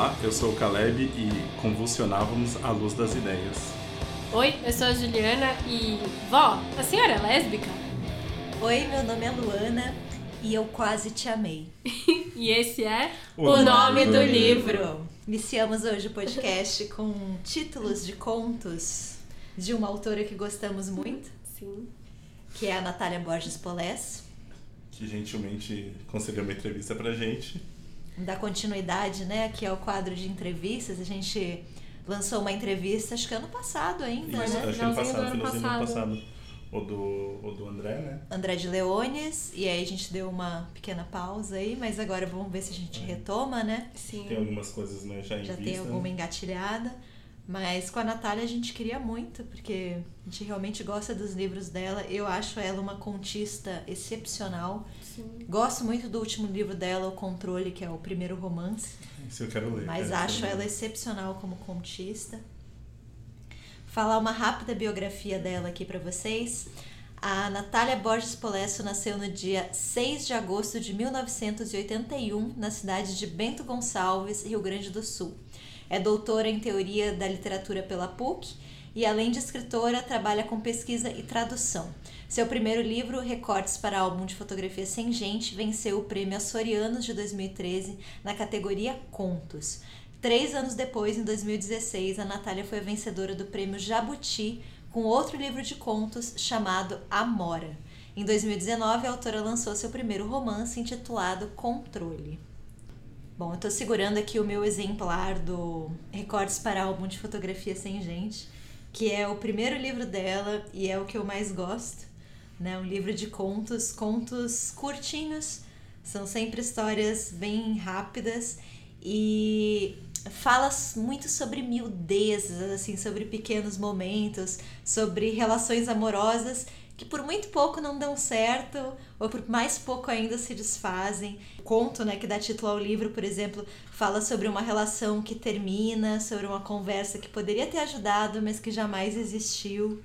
Olá, eu sou o Caleb e convulsionávamos à luz das ideias. Oi, eu sou a Juliana e. Vó, a senhora é lésbica? Oi, meu nome é Luana e eu quase te amei. e esse é O o, nome nome do do livro. livro. Iniciamos hoje o podcast com títulos de contos de uma autora que gostamos muito, Sim. que é a Natália Borges Polés. Que gentilmente concedeu uma entrevista pra gente. Da continuidade, né, aqui ao quadro de entrevistas. A gente lançou uma entrevista, acho que ano passado ainda, Isso, né? acho que ano do passado, ano finalzinho do ano passado. passado. O do, o do André, né? André de Leones, e aí a gente deu uma pequena pausa aí, mas agora vamos ver se a gente retoma, né? Sim. Tem algumas coisas né, já em já vista. tem alguma engatilhada. Mas com a Natália a gente queria muito, porque a gente realmente gosta dos livros dela. Eu acho ela uma contista excepcional. Sim. Gosto muito do último livro dela, O Controle, que é o primeiro romance. Isso eu quero ler. Mas quero acho ler. ela excepcional como contista. Falar uma rápida biografia dela aqui pra vocês. A Natália Borges Polesso nasceu no dia 6 de agosto de 1981, na cidade de Bento Gonçalves, Rio Grande do Sul. É doutora em Teoria da Literatura pela PUC e, além de escritora, trabalha com pesquisa e tradução. Seu primeiro livro, Recortes para Álbum de Fotografia Sem Gente, venceu o Prêmio Açorianos de 2013 na categoria Contos. Três anos depois, em 2016, a Natália foi vencedora do Prêmio Jabuti com outro livro de contos chamado Amora. Em 2019, a autora lançou seu primeiro romance intitulado Controle. Bom, eu tô segurando aqui o meu exemplar do Recortes para Álbum de Fotografia Sem Gente, que é o primeiro livro dela e é o que eu mais gosto. Né? Um livro de contos, contos curtinhos, são sempre histórias bem rápidas e fala muito sobre miudezas, assim, sobre pequenos momentos, sobre relações amorosas que por muito pouco não dão certo ou por mais pouco ainda se desfazem. O conto, né, que dá título ao livro, por exemplo, fala sobre uma relação que termina, sobre uma conversa que poderia ter ajudado, mas que jamais existiu.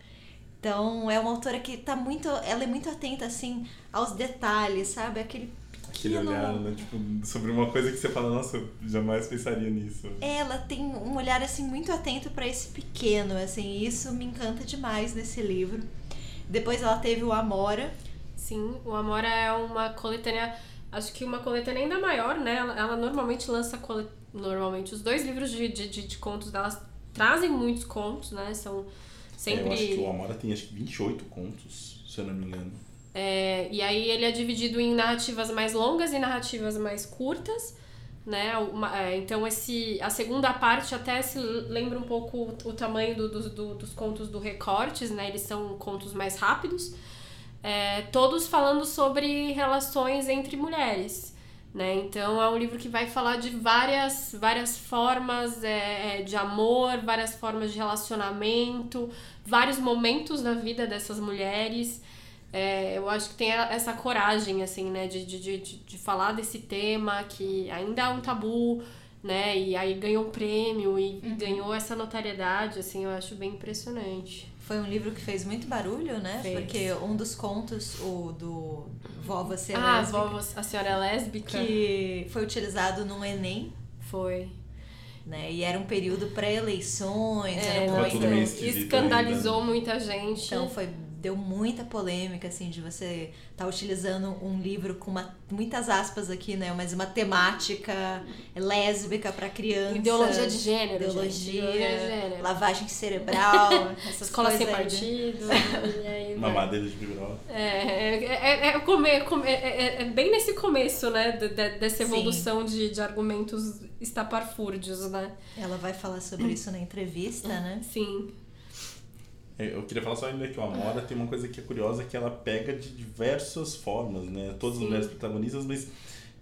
Então, é uma autora que tá muito, ela é muito atenta assim aos detalhes, sabe? Aquele Aquele olhar, né? Tipo, sobre uma coisa que você fala, nossa, eu jamais pensaria nisso. Ela tem um olhar assim muito atento para esse pequeno, assim, e isso me encanta demais nesse livro. Depois ela teve o Amora, Sim, o Amora é uma coletânea, acho que uma coletânea ainda maior, né? Ela, ela normalmente lança, cole- normalmente, os dois livros de, de, de, de contos delas trazem muitos contos, né? São sempre... Eu acho que o Amora tem acho que 28 contos, se eu não me engano. É, e aí ele é dividido em narrativas mais longas e narrativas mais curtas, né? É, então esse a segunda parte até se lembra um pouco o, o tamanho do- do- do- dos contos do Recortes, né? Eles são contos mais rápidos, é, todos falando sobre relações entre mulheres. Né? Então é um livro que vai falar de várias, várias formas é, é, de amor, várias formas de relacionamento, vários momentos da vida dessas mulheres. É, eu acho que tem essa coragem, assim, né, de, de, de, de- falar desse tema que ainda é um tabu, né, e aí ganhou um prêmio e, e ganhou essa notariedade, assim, eu acho bem impressionante. foi um livro que fez muito barulho, né? Fez. Porque um dos contos, o do Vó Você é ah, Lésbica, vó, a senhora é lésbica? que foi utilizado no Enem, Foi. né? E era um período pré-eleições, É, era um momento... esquisito escandalizou muita gente. Então foi deu muita polêmica assim de você estar utilizando um livro com uma, muitas aspas aqui, né, mas uma temática lésbica para criança. Ideologia de gênero, ideologia, gente. Ideologia de gênero. lavagem cerebral, essas Escola sem né? partido. e aí vai. Mamadeira de biberola. É, é, é, é, é, é- é bem nesse começo, né? de- de- dessa Sim. evolução de, de argumentos estapafúrdios, né? Ela vai falar sobre isso na entrevista, né? Sim. Eu queria falar só ainda que o Amora tem uma coisa que é curiosa, que ela pega de diversas formas, né? Todas as Sim. mulheres protagonistas, mas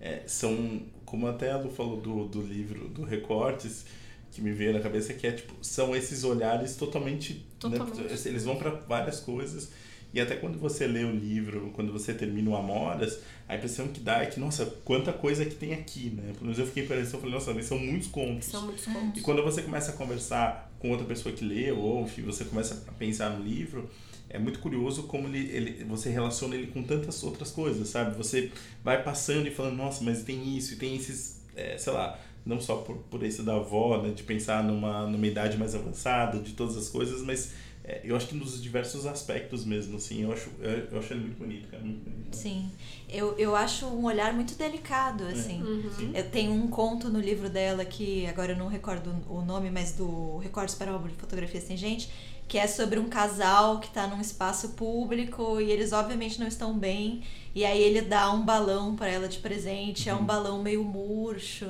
é, são, como até a Lu falou do, do livro, do Recortes, que me veio na cabeça, que é tipo, são esses olhares totalmente... Totalmente. Né? Eles vão para várias coisas, e até quando você lê o livro, quando você termina o Amoras, a impressão que dá é que, nossa, quanta coisa que tem aqui, né? Pelo menos eu fiquei com a impressão, falei, nossa, mas são muitos contos. São muitos E contos. quando você começa a conversar com outra pessoa que leu, ou enfim, você começa a pensar no livro, é muito curioso como ele, ele, você relaciona ele com tantas outras coisas, sabe? Você vai passando e falando, nossa, mas tem isso, e tem esses, é, sei lá, não só por, por esse da avó, né, de pensar numa, numa idade mais avançada, de todas as coisas, mas é, eu acho que nos diversos aspectos mesmo, assim, eu acho, eu, eu acho ele muito bonito, cara, muito bonito. Sim, eu, eu acho um olhar muito delicado, assim. É, Uhum. Eu tenho um conto no livro dela que agora eu não recordo o nome, mas do Recordes para o álbum de fotografias tem gente, que é sobre um casal que está num espaço público e eles obviamente não estão bem, e aí ele dá um balão para ela de presente, é um Uhum. balão meio murcho.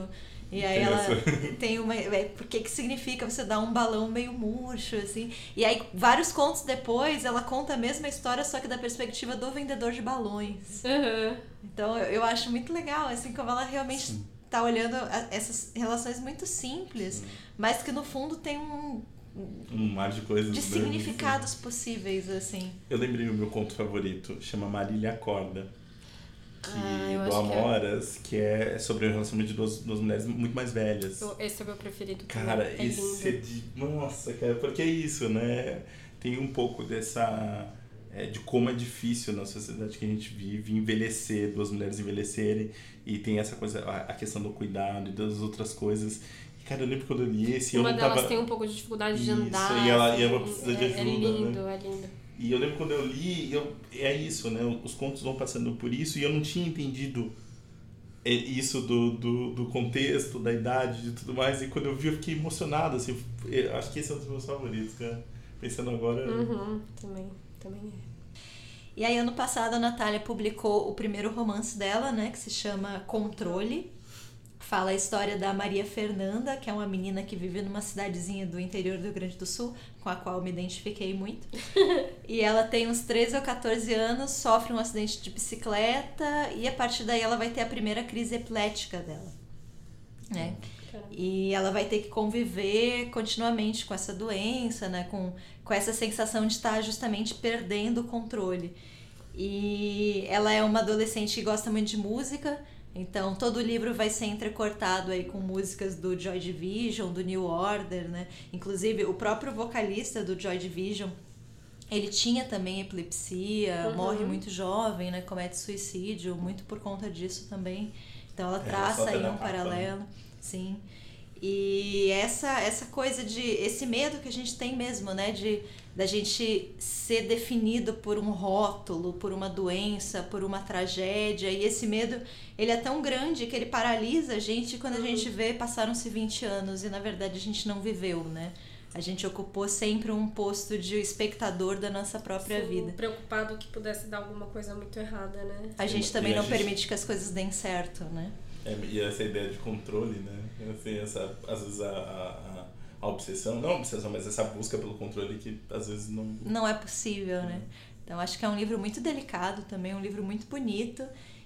E aí ela tem uma. é, Por que, que significa você dar um balão meio murcho, assim? E aí, vários contos depois, ela conta a mesma história, só que da perspectiva do vendedor de balões. Uhum. Então eu, eu acho muito legal, assim, como ela realmente Sim. tá olhando a- essas relações muito simples, Sim. mas que no fundo tem um Um mar de coisas. de né? significados possíveis, assim. Eu lembrei o meu conto favorito, chama Marília Acorda. Que, Ah, do acho que é. Amoras, que é sobre o relacionamento de duas, duas mulheres muito mais velhas. Esse é o meu preferido. Cara, é esse é de. Nossa, cara, porque é isso, né? Tem um pouco dessa. é, de como é difícil na sociedade que a gente vive envelhecer, duas mulheres envelhecerem, e tem essa coisa, a, questão do cuidado e das outras coisas. Cara, eu lembro quando eu li esse, Uma eu não delas tava. tem um pouco de dificuldade de Isso, andar. e ela- e assim, ela precisa de é, É ajuda, lindo, é lindo. E eu lembro quando eu li, eu, é isso, né? Os contos vão passando por isso e eu não tinha entendido é, isso do, do, do contexto, da idade e tudo mais. E quando eu vi, eu fiquei emocionado, assim. eu Acho que esse é um dos meus favoritos, cara. Pensando agora. Uhum, também, também é. E aí, ano passado, a Natália publicou o primeiro romance dela, né, que se chama Controle. Fala a história da Maria Fernanda, que é uma menina que vive numa cidadezinha do interior do Rio Grande do Sul, com a qual me identifiquei muito. e ela tem uns 13 ou 14 anos, sofre um acidente de bicicleta e a partir daí ela vai ter a primeira crise epilética dela. Né? E ela vai ter que conviver continuamente com essa doença, né? Com, com essa sensação de estar justamente perdendo o controle. E ela é uma adolescente que gosta muito de música, então todo o livro vai ser entrecortado aí com músicas do Joy Division, do New Order, né? Inclusive o próprio vocalista do Joy Division, ele tinha também epilepsia, Uhum. morre muito jovem, né? Comete suicídio, muito por conta disso também. Então ela É, traça só aí um né? paralelo, sim. E essa essa coisa de esse medo que a gente tem mesmo, né, de da gente ser definido por um rótulo, por uma doença, por uma tragédia, e esse medo, ele é tão grande que ele paralisa a gente quando a gente vê passaram-se 20 anos e na verdade a gente não viveu, né? A gente ocupou sempre um posto de espectador da nossa própria Sim, vida. Preocupado que pudesse dar alguma coisa muito errada, né? A gente E também a não gente- permite que as coisas deem certo, né? É, e essa ideia de controle, né? Assim, essa, às vezes a, a, a obsessão, não a obsessão, mas essa busca pelo controle que às vezes não. não é possível, né? Então acho que é um livro muito delicado também, um livro muito bonito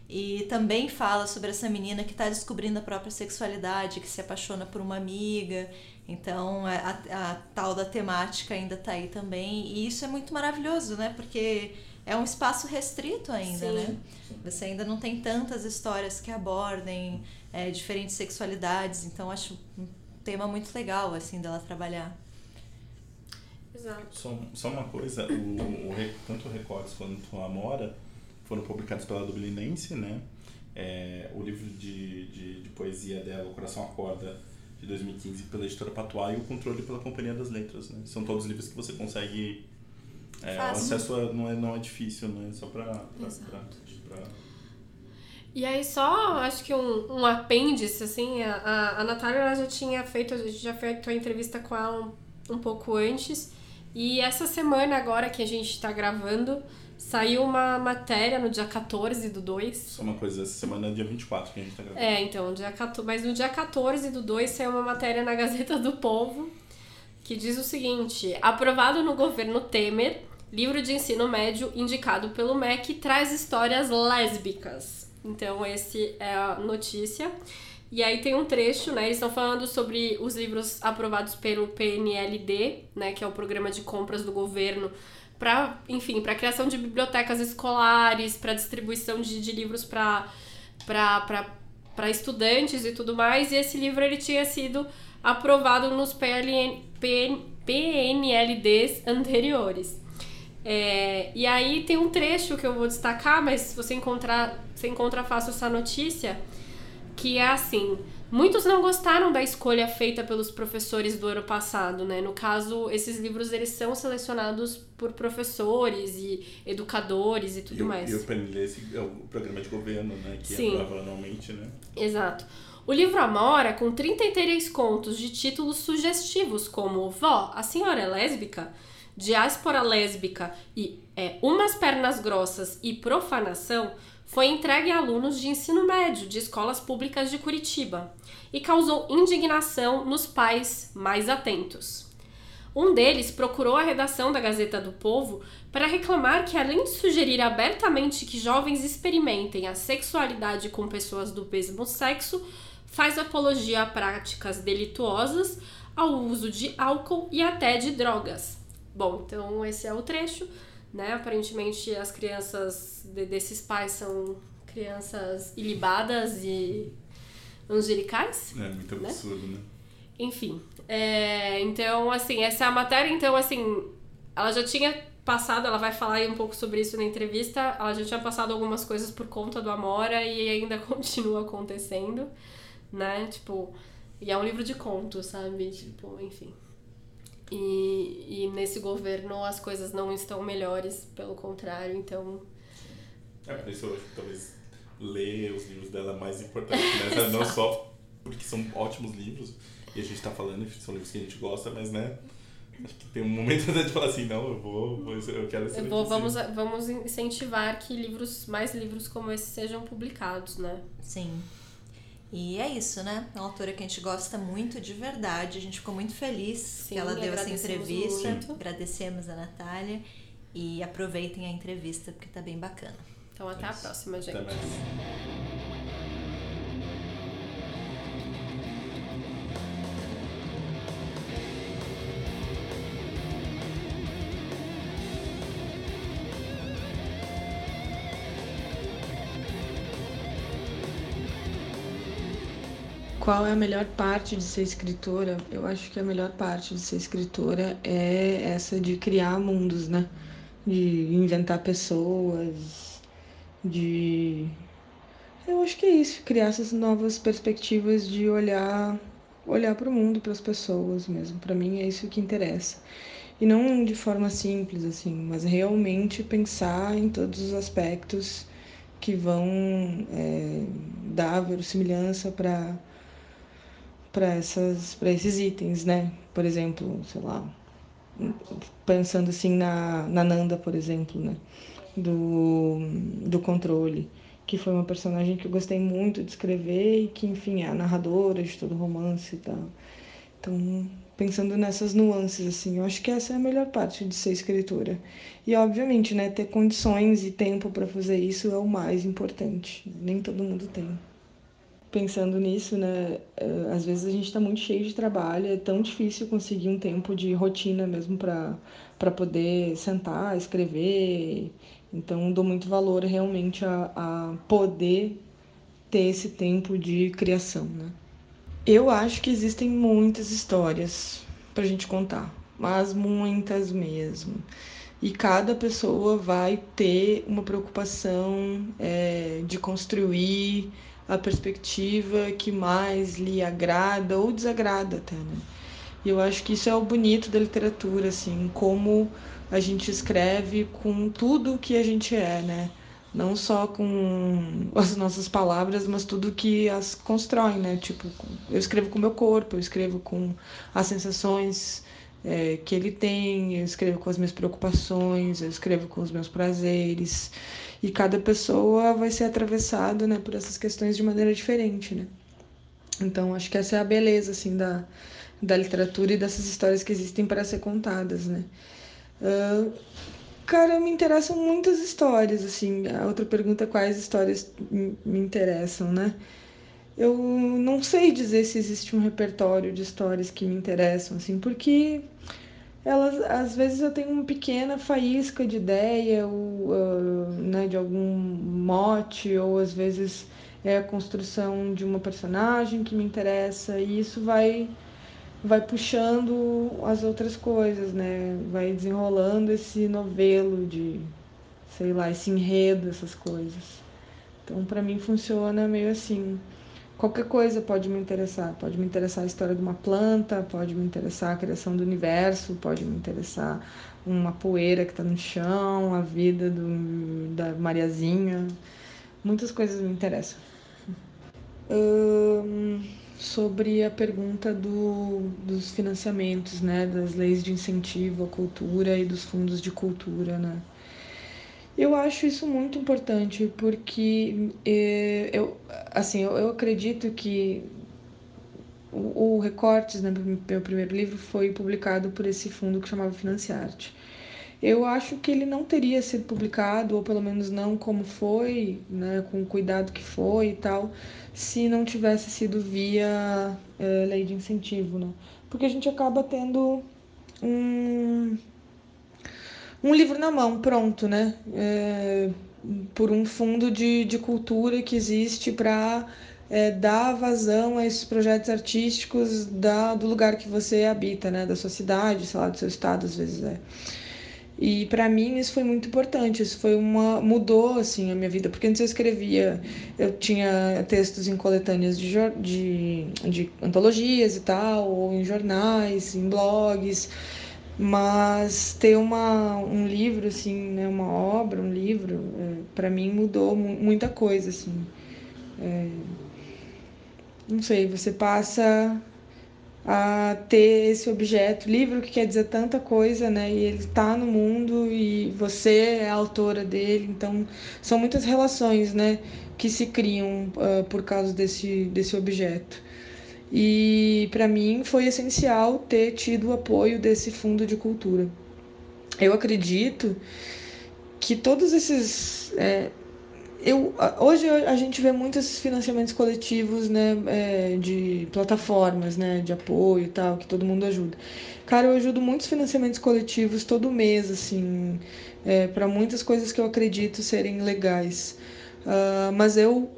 e também fala sobre essa menina que está descobrindo a própria sexualidade, que se apaixona por uma amiga. Então a, a- a tal da temática ainda está aí também e isso é muito maravilhoso, né? Porque é um espaço restrito ainda, Sim. né? Você ainda não tem tantas histórias que abordem é, diferentes sexualidades, então acho um tema muito legal assim dela trabalhar. Exato. Só, só uma coisa, o, o, tanto o Recortes quanto a Amora foram publicados pela Dublinense, né? É, o livro de, de, de poesia dela, O Coração Acorda, de 2015, pela editora Patois, e o Controle pela Companhia das Letras, né? São todos livros que você consegue... É, o acesso a- não, é, não é difícil, né? Só pra... pra, E aí só, acho que um, um apêndice, assim, a, a, Natália ela já tinha feito, a gente já feito a entrevista com ela um, um pouco antes. E essa semana agora que a gente tá gravando, saiu uma matéria no dia 14 do 2. Só uma coisa, essa semana é dia 24 que a gente tá gravando. É, então, dia 14, mas no dia 14 do 2 saiu uma matéria na Gazeta do Povo que diz o seguinte: aprovado no governo Temer, livro de ensino médio indicado pelo MEC traz histórias lésbicas. Então, esse é a notícia. E aí tem um trecho, né? Eles estão falando sobre os livros aprovados pelo PNLD, né? Que é o programa de compras do governo para, enfim, para criação de bibliotecas escolares, para distribuição de, de livros para para estudantes e tudo mais. E esse livro ele tinha sido aprovado nos PLN, PN, PNLDs anteriores. É, e aí tem um trecho que eu vou destacar, mas se você encontrar, você encontra fácil essa notícia, que é assim. Muitos não gostaram da escolha feita pelos professores do ano passado, né? No caso, esses livros eles são selecionados por professores e educadores e tudo e o, mais. E o PNLS é o programa de governo, né? Que Sim. aprova anualmente, né? Exato. O livro Amora, com 33 contos de títulos sugestivos como Vó, a Senhora é Lésbica, Diáspora Lésbica e é, Umas Pernas Grossas e Profanação, foi entregue a alunos de ensino médio de escolas públicas de Curitiba e causou indignação nos pais mais atentos. Um deles procurou a redação da Gazeta do Povo para reclamar que, além de sugerir abertamente que jovens experimentem a sexualidade com pessoas do mesmo sexo, faz apologia a práticas delituosas, ao uso de álcool e até de drogas. Bom, então esse é o trecho né? Aparentemente as crianças de, desses pais são crianças ilibadas e angelicais. É muito né? absurdo, né? Enfim, é, então assim, essa é a matéria, então assim, ela já tinha passado, ela vai falar aí um pouco sobre isso na entrevista, ela já tinha passado algumas coisas por conta do Amora e ainda continua acontecendo, né? Tipo, e é um livro de contos, sabe? Tipo, enfim. E, e nesse governo as coisas não estão melhores, pelo contrário, então. É, por isso eu acho que talvez ler os livros dela é mais importante, né? não só porque são ótimos livros, e a gente tá falando que são livros que a gente gosta, mas né? Acho que tem um momento de falar assim, não, eu vou, vou eu quero esse eu vou, vamos, vamos incentivar que livros, mais livros como esse sejam publicados, né? Sim. E é isso, né? É uma autora que a gente gosta muito de verdade. A gente ficou muito feliz Sim, que ela deu essa entrevista. Muito. Agradecemos a Natália. E aproveitem a entrevista porque tá bem bacana. Então até é a próxima, gente. Qual é a melhor parte de ser escritora? Eu acho que a melhor parte de ser escritora é essa de criar mundos, né? De inventar pessoas, de. Eu acho que é isso, criar essas novas perspectivas de olhar olhar para o mundo, para as pessoas mesmo. Para mim é isso que interessa. E não de forma simples assim, mas realmente pensar em todos os aspectos que vão é, dar verossimilhança para para essas para esses itens, né? Por exemplo, sei lá, pensando assim na, na Nanda, por exemplo, né? Do, do controle, que foi uma personagem que eu gostei muito de escrever e que, enfim, é a narradora de todo romance e tal. Então, pensando nessas nuances, assim, eu acho que essa é a melhor parte de ser escritora. E, obviamente, né, ter condições e tempo para fazer isso é o mais importante. Nem todo mundo tem pensando nisso, né? Eh, às vezes a gente está muito cheio de trabalho, é tão difícil conseguir um tempo de rotina mesmo para poder sentar, escrever. Então, dou muito valor realmente a, a poder ter esse tempo de criação, né? Eu acho que existem muitas histórias para a gente contar, mas muitas mesmo. E cada pessoa vai ter uma preocupação é, de construir a perspectiva que mais lhe agrada ou desagrada até, né? E eu acho que isso é o bonito da literatura, assim, como a gente escreve com tudo que a gente é, né? Não só com as nossas palavras, mas tudo que as constrói, né? Tipo, eu escrevo com o meu corpo, eu escrevo com as sensações é, que ele tem, eu escrevo com as minhas preocupações, eu escrevo com os meus prazeres. E cada pessoa vai ser atravessada né, por essas questões de maneira diferente, né? Então, acho que essa é a beleza, assim, da, da literatura e dessas histórias que existem para ser contadas, né? Uh, cara, me interessam muitas histórias, assim. A outra pergunta é quais histórias me interessam, né? Eu não sei dizer se existe um repertório de histórias que me interessam, assim, porque elas às vezes eu tenho uma pequena faísca de ideia ou uh, né, de algum mote ou às vezes é a construção de uma personagem que me interessa e isso vai vai puxando as outras coisas né? Vai desenrolando esse novelo de sei lá esse enredo essas coisas. Então para mim funciona meio assim qualquer coisa pode me interessar. Pode me interessar a história de uma planta, pode me interessar a criação do universo, pode me interessar uma poeira que está no chão, a vida do, da Mariazinha. Muitas coisas me interessam. Um, sobre a pergunta do, dos financiamentos, né, das leis de incentivo à cultura e dos fundos de cultura, né. Eu acho isso muito importante porque eh, eu, assim, eu, acredito que o, Recortes, né, meu primeiro livro, foi publicado por esse fundo que chamava Financiarte. Eu acho que ele não teria sido publicado, ou pelo menos não como foi, né, com o cuidado que foi e tal, se não tivesse sido via é, lei de incentivo, né? Porque a gente acaba tendo um, um livro na mão, pronto, né? É, por um fundo de, de cultura que existe para é, dar vazão a esses projetos artísticos da, do lugar que você habita, né? Da sua cidade, sei lá, do seu estado, às vezes é. E para mim isso foi muito importante, isso foi uma mudou assim a minha vida, porque antes eu escrevia, eu tinha textos em coletâneas de, de, de antologias e tal, ou em jornais, em blogs, mas ter uma, um livro assim, né, uma obra, um livro, é, para mim mudou muita coisa assim. É, não sei, você passa a ter esse objeto, livro que quer dizer tanta coisa, né? E ele está no mundo e você é a autora dele, então são muitas relações, né? Que se criam uh, por causa desse, desse objeto. E para mim foi essencial ter tido o apoio desse fundo de cultura. Eu acredito que todos esses é, eu, hoje a gente vê muitos financiamentos coletivos, né, é, de plataformas, né, de apoio e tal, que todo mundo ajuda. Cara, eu ajudo muitos financiamentos coletivos todo mês, assim, é, para muitas coisas que eu acredito serem legais. Uh, mas eu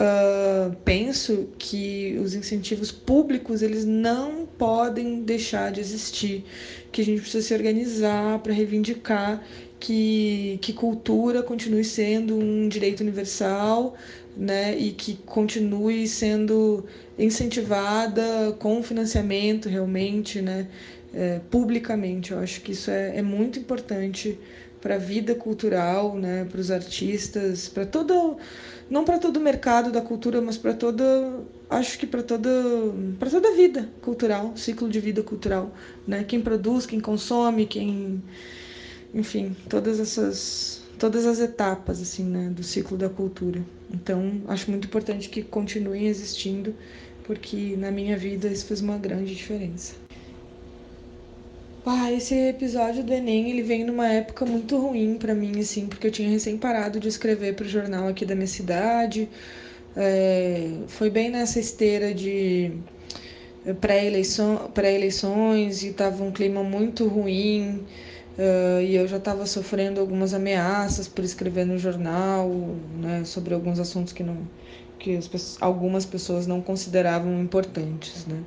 uh, penso que os incentivos públicos eles não podem deixar de existir, que a gente precisa se organizar para reivindicar que, que cultura continue sendo um direito universal né, e que continue sendo incentivada com financiamento realmente, né, é, publicamente. Eu acho que isso é, é muito importante para a vida cultural, né, para os artistas, para todo não para todo o mercado da cultura, mas para toda acho que para toda para toda a vida cultural, ciclo de vida cultural, né? Quem produz, quem consome, quem enfim, todas essas todas as etapas assim, né, do ciclo da cultura. Então, acho muito importante que continuem existindo, porque na minha vida isso fez uma grande diferença. Esse episódio do Enem, ele vem numa época muito ruim para mim, assim, porque eu tinha recém parado de escrever para o jornal aqui da minha cidade. É, foi bem nessa esteira de pré-eleições pré e tava um clima muito ruim. Uh, e eu já estava sofrendo algumas ameaças por escrever no jornal né, sobre alguns assuntos que não que as, algumas pessoas não consideravam importantes, né?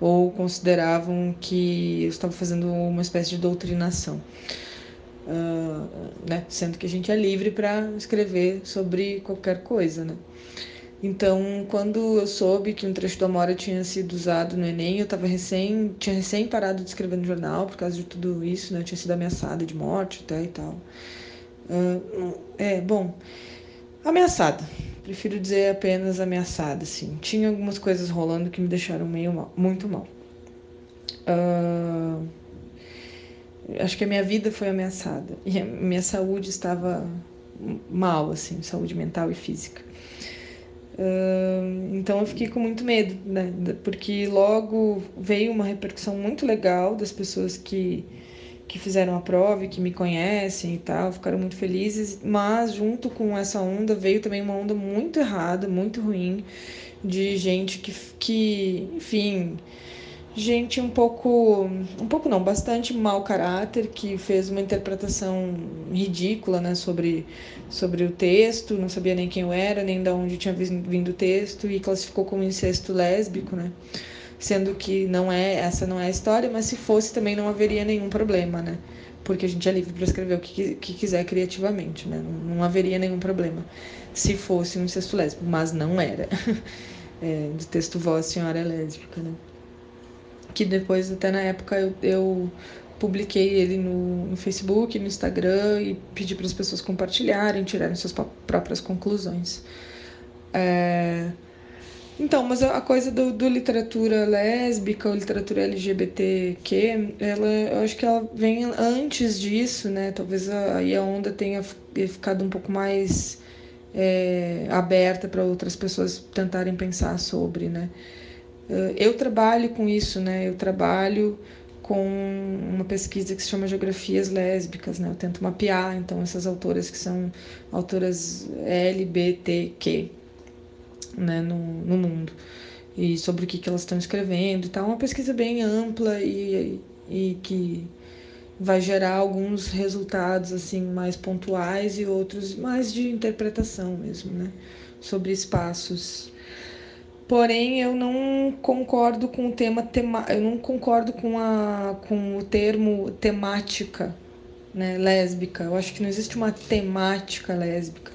ou consideravam que eu estava fazendo uma espécie de doutrinação. Uh, né? Sendo que a gente é livre para escrever sobre qualquer coisa. Né? Então, quando eu soube que um trecho do Amora tinha sido usado no Enem, eu tava recém, tinha recém parado de escrever no jornal por causa de tudo isso, né? Eu tinha sido ameaçada de morte até e tal. Uh, é, bom, ameaçada. Prefiro dizer apenas ameaçada, assim. Tinha algumas coisas rolando que me deixaram meio mal, muito mal. Uh, acho que a minha vida foi ameaçada e a minha saúde estava mal, assim, saúde mental e física então eu fiquei com muito medo, né? Porque logo veio uma repercussão muito legal das pessoas que, que fizeram a prova e que me conhecem e tal, ficaram muito felizes, mas junto com essa onda veio também uma onda muito errada, muito ruim, de gente que, que enfim, gente um pouco, um pouco não, bastante mau caráter, que fez uma interpretação ridícula, né, sobre, sobre o texto, não sabia nem quem eu era, nem de onde tinha vindo o texto, e classificou como incesto lésbico, né, sendo que não é, essa não é a história, mas se fosse também não haveria nenhum problema, né, porque a gente é livre para escrever o que, que quiser criativamente, né? Não, não, haveria nenhum problema se fosse um incesto lésbico, mas não era. É, do texto Voz Senhora é Lésbica, né? Que depois, até na época, eu, eu publiquei ele no, no, Facebook, no Instagram e pedi para as pessoas compartilharem, tirarem suas próprias conclusões. É... Então, mas a coisa do, do, literatura lésbica ou literatura LGBTQ, ela, eu acho que ela vem antes disso, né? Talvez aí a onda tenha ficado um pouco mais é, aberta para outras pessoas tentarem pensar sobre, né? É, eu trabalho com isso, né? Eu trabalho com uma pesquisa que se chama Geografias Lésbicas, né? Eu tento mapear, então, essas autoras que são autoras LBTQ, né, no, no mundo e sobre o que, que elas estão escrevendo e tal. Uma pesquisa bem ampla e, e que vai gerar alguns resultados assim mais pontuais e outros mais de interpretação mesmo, né, sobre espaços. Porém, eu não concordo com o tema, tema eu não concordo com, a, com o termo temática né, lésbica. Eu acho que não existe uma temática lésbica.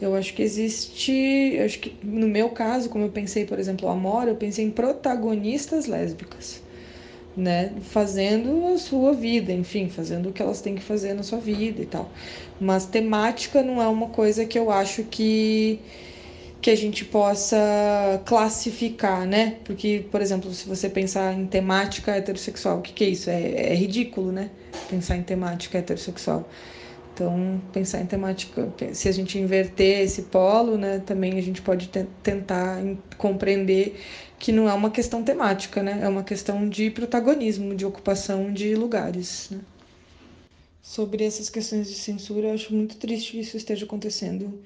Eu acho que existe, acho que no meu caso, como eu pensei, por exemplo, o Amor, eu pensei em protagonistas lésbicas, né, fazendo a sua vida, enfim, fazendo o que elas têm que fazer na sua vida e tal. Mas temática não é uma coisa que eu acho que que a gente possa classificar, né? Porque, por exemplo, se você pensar em temática heterossexual, o que, que é isso? É, é ridículo, né? Pensar em temática heterossexual. Então, pensar em temática, se a gente inverter esse polo, né, também a gente pode tentar compreender que não é uma questão temática, né, é uma questão de protagonismo, de ocupação de lugares. Né. Sobre essas questões de censura, eu acho muito triste que isso esteja acontecendo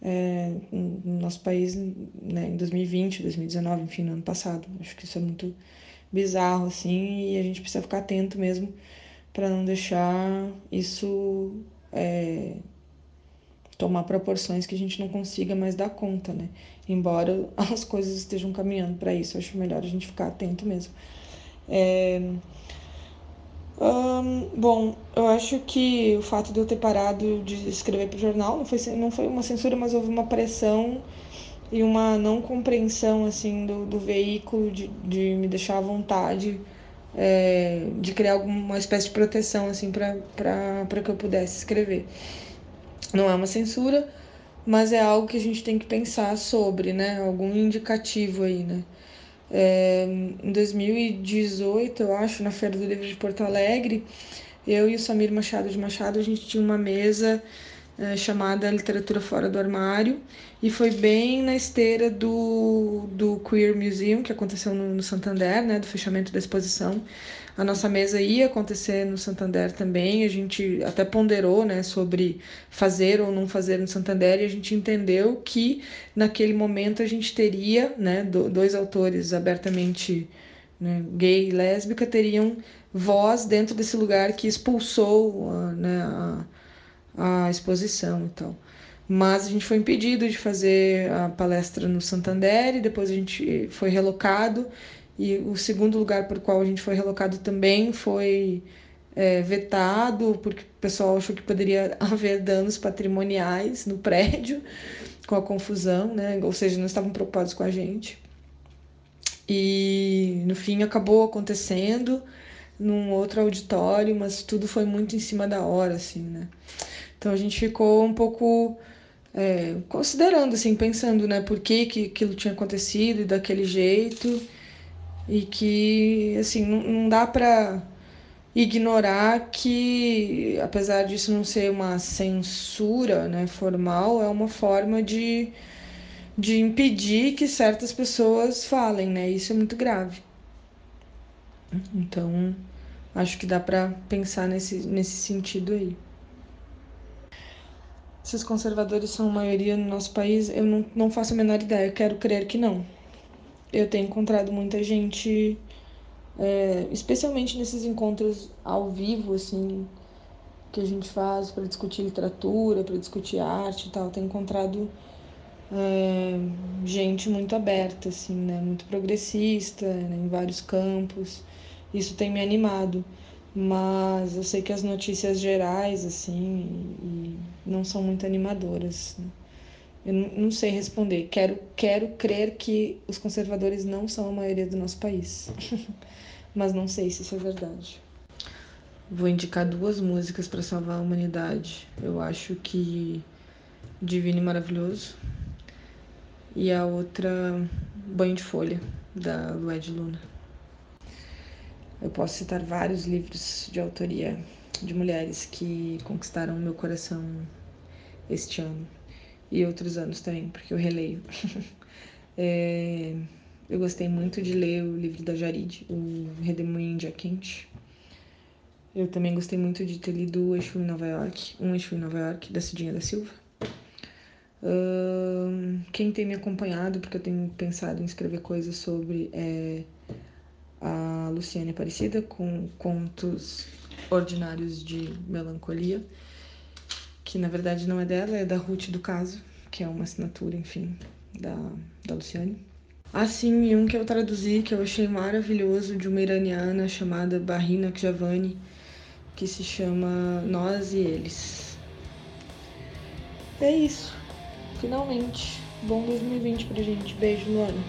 é, no nosso país né, em 2020, 2019, enfim, no ano passado. Acho que isso é muito bizarro, assim, e a gente precisa ficar atento mesmo para não deixar isso é, tomar proporções que a gente não consiga mais dar conta, né? Embora as coisas estejam caminhando para isso, acho melhor a gente ficar atento mesmo. É, bom, eu acho que o fato de eu ter parado de escrever para o jornal não foi, não foi uma censura, mas houve uma pressão e uma não compreensão assim do, do veículo de, de me deixar à vontade é, de criar alguma espécie de proteção assim para que eu pudesse escrever. Não é uma censura, mas é algo que a gente tem que pensar sobre, né? Algum indicativo aí, né? É, em 2018, eu acho, na Feira do Livro de Porto Alegre, eu e o Samir Machado de Machado, a gente tinha uma mesa é, chamada Literatura Fora do Armário, e foi bem na esteira do, do Queer Museum, que aconteceu no, no Santander, né, do fechamento da exposição. A nossa mesa ia acontecer no Santander também, a gente até ponderou né, sobre fazer ou não fazer no Santander, e a gente entendeu que naquele momento a gente teria, né, dois autores abertamente né, gay e lésbica, teriam voz dentro desse lugar que expulsou né, a, a exposição e tal. Mas a gente foi impedido de fazer a palestra no Santander e depois a gente foi relocado. E o segundo lugar o qual a gente foi relocado também foi é, vetado, porque o pessoal achou que poderia haver danos patrimoniais no prédio com a confusão, né? Ou seja, não estavam preocupados com a gente. E no fim acabou acontecendo num outro auditório, mas tudo foi muito em cima da hora, assim, né? Então a gente ficou um pouco é, considerando, assim, pensando, né, por que, que aquilo tinha acontecido e daquele jeito. E que, assim, não, não dá para ignorar que, apesar disso não ser uma censura né, formal, é uma forma de, de impedir que certas pessoas falem, né? Isso é muito grave. Então, acho que dá para pensar nesse, nesse sentido aí se os conservadores são maioria no nosso país, eu não, não faço a menor ideia. Eu quero crer que não. Eu tenho encontrado muita gente, é, especialmente nesses encontros ao vivo, assim, que a gente faz para discutir literatura, para discutir arte e tal. Tenho encontrado é, gente muito aberta, assim, né? Muito progressista né? em vários campos. Isso tem me animado. Mas eu sei que as notícias gerais, assim, não são muito animadoras. Né? Eu não sei responder. Quero, quero crer que os conservadores não são a maioria do nosso país, mas não sei se isso é verdade. Vou indicar duas músicas para salvar a humanidade. Eu acho que Divino e Maravilhoso e a outra Banho de Folha, da Lued Luna. Eu posso citar vários livros de autoria de mulheres que conquistaram meu coração este ano e outros anos também, porque eu releio. é, eu gostei muito de ler o livro da Jarid, o Redemoinho em Dia Quente. Eu também gostei muito de ter lido O Exu em Nova York, Um Exu em Nova York, da Cidinha da Silva. Quem tem me acompanhado, porque eu tenho pensado em escrever coisas sobre, é a Luciane Aparecida, com contos ordinários de melancolia, que na verdade não é dela, é da Ruth do Caso, que é uma assinatura, enfim, da, da Luciane. Assim, e um que eu traduzi, que eu achei maravilhoso, de uma iraniana chamada Barrina Kjavani, que se chama Nós e Eles. É isso. Finalmente. Bom 2020 pra gente. Beijo, Luana.